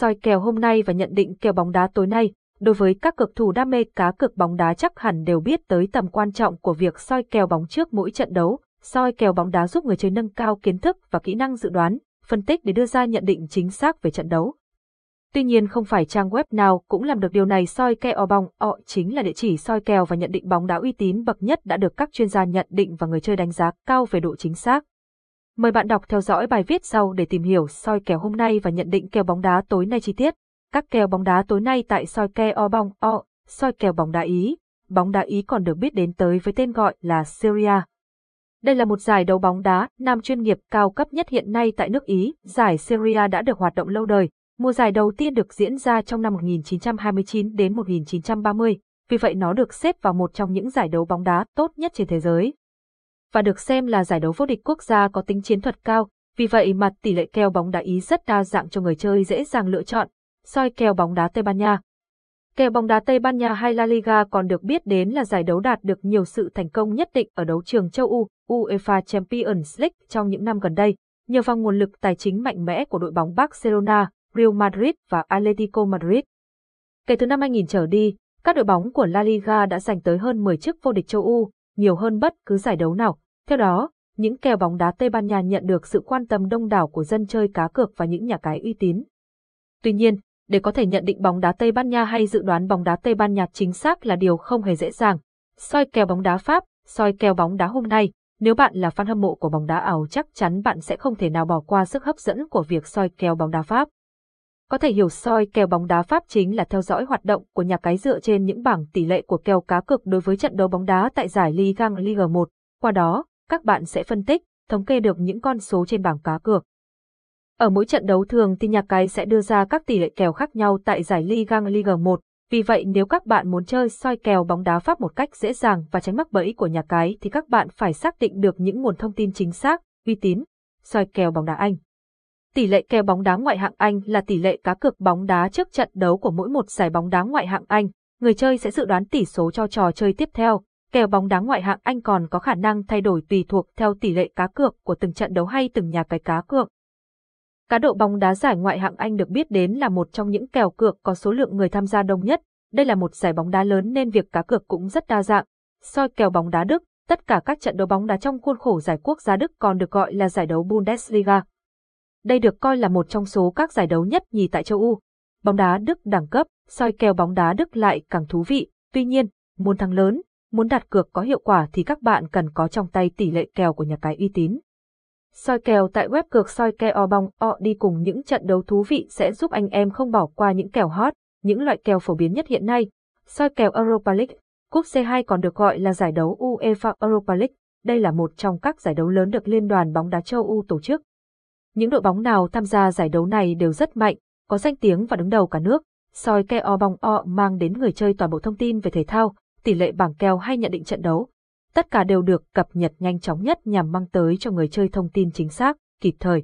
soi kèo hôm nay và nhận định kèo bóng đá tối nay. Đối với các cực thủ đam mê cá cược bóng đá chắc hẳn đều biết tới tầm quan trọng của việc soi kèo bóng trước mỗi trận đấu. Soi kèo bóng đá giúp người chơi nâng cao kiến thức và kỹ năng dự đoán, phân tích để đưa ra nhận định chính xác về trận đấu. Tuy nhiên không phải trang web nào cũng làm được điều này soi kèo bóng ọ chính là địa chỉ soi kèo và nhận định bóng đá uy tín bậc nhất đã được các chuyên gia nhận định và người chơi đánh giá cao về độ chính xác. Mời bạn đọc theo dõi bài viết sau để tìm hiểu soi kèo hôm nay và nhận định kèo bóng đá tối nay chi tiết. Các kèo bóng đá tối nay tại soi kèo bóng o, soi kèo bóng đá Ý. Bóng đá Ý còn được biết đến tới với tên gọi là Syria. Đây là một giải đấu bóng đá nam chuyên nghiệp cao cấp nhất hiện nay tại nước Ý. Giải Syria đã được hoạt động lâu đời. Mùa giải đầu tiên được diễn ra trong năm 1929 đến 1930, vì vậy nó được xếp vào một trong những giải đấu bóng đá tốt nhất trên thế giới và được xem là giải đấu vô địch quốc gia có tính chiến thuật cao, vì vậy mà tỷ lệ kèo bóng đá Ý rất đa dạng cho người chơi dễ dàng lựa chọn, soi kèo bóng đá Tây Ban Nha. Kèo bóng đá Tây Ban Nha hay La Liga còn được biết đến là giải đấu đạt được nhiều sự thành công nhất định ở đấu trường châu Âu, UEFA Champions League trong những năm gần đây, nhờ vào nguồn lực tài chính mạnh mẽ của đội bóng Barcelona, Real Madrid và Atletico Madrid. Kể từ năm 2000 trở đi, các đội bóng của La Liga đã giành tới hơn 10 chức vô địch châu Âu, nhiều hơn bất cứ giải đấu nào. Theo đó, những kèo bóng đá Tây Ban Nha nhận được sự quan tâm đông đảo của dân chơi cá cược và những nhà cái uy tín. Tuy nhiên, để có thể nhận định bóng đá Tây Ban Nha hay dự đoán bóng đá Tây Ban Nha chính xác là điều không hề dễ dàng. Soi kèo bóng đá Pháp, soi kèo bóng đá hôm nay, nếu bạn là fan hâm mộ của bóng đá ảo chắc chắn bạn sẽ không thể nào bỏ qua sức hấp dẫn của việc soi kèo bóng đá Pháp. Có thể hiểu soi kèo bóng đá Pháp chính là theo dõi hoạt động của nhà cái dựa trên những bảng tỷ lệ của kèo cá cược đối với trận đấu bóng đá tại giải Ligue 1 Qua đó, các bạn sẽ phân tích, thống kê được những con số trên bảng cá cược. Ở mỗi trận đấu thường thì nhà cái sẽ đưa ra các tỷ lệ kèo khác nhau tại giải Liga Liga 1. Vì vậy nếu các bạn muốn chơi soi kèo bóng đá Pháp một cách dễ dàng và tránh mắc bẫy của nhà cái thì các bạn phải xác định được những nguồn thông tin chính xác, uy tín. Soi kèo bóng đá Anh Tỷ lệ kèo bóng đá ngoại hạng Anh là tỷ lệ cá cược bóng đá trước trận đấu của mỗi một giải bóng đá ngoại hạng Anh. Người chơi sẽ dự đoán tỷ số cho trò chơi tiếp theo. Kèo bóng đá ngoại hạng Anh còn có khả năng thay đổi tùy thuộc theo tỷ lệ cá cược của từng trận đấu hay từng nhà cái cá cược. Cá độ bóng đá giải ngoại hạng Anh được biết đến là một trong những kèo cược có số lượng người tham gia đông nhất. Đây là một giải bóng đá lớn nên việc cá cược cũng rất đa dạng. Soi kèo bóng đá Đức, tất cả các trận đấu bóng đá trong khuôn khổ giải quốc gia Đức còn được gọi là giải đấu Bundesliga. Đây được coi là một trong số các giải đấu nhất nhì tại châu Âu. Bóng đá Đức đẳng cấp, soi kèo bóng đá Đức lại càng thú vị. Tuy nhiên, muốn thắng lớn, muốn đặt cược có hiệu quả thì các bạn cần có trong tay tỷ lệ kèo của nhà cái uy tín. Soi kèo tại web cược soi kèo bóng o đi cùng những trận đấu thú vị sẽ giúp anh em không bỏ qua những kèo hot, những loại kèo phổ biến nhất hiện nay. Soi kèo Europa League, Cúp C2 còn được gọi là giải đấu UEFA Europa League. Đây là một trong các giải đấu lớn được Liên đoàn bóng đá châu Âu tổ chức. Những đội bóng nào tham gia giải đấu này đều rất mạnh, có danh tiếng và đứng đầu cả nước. Soi kèo bóng o mang đến người chơi toàn bộ thông tin về thể thao, tỷ lệ bảng kèo hay nhận định trận đấu. Tất cả đều được cập nhật nhanh chóng nhất nhằm mang tới cho người chơi thông tin chính xác, kịp thời.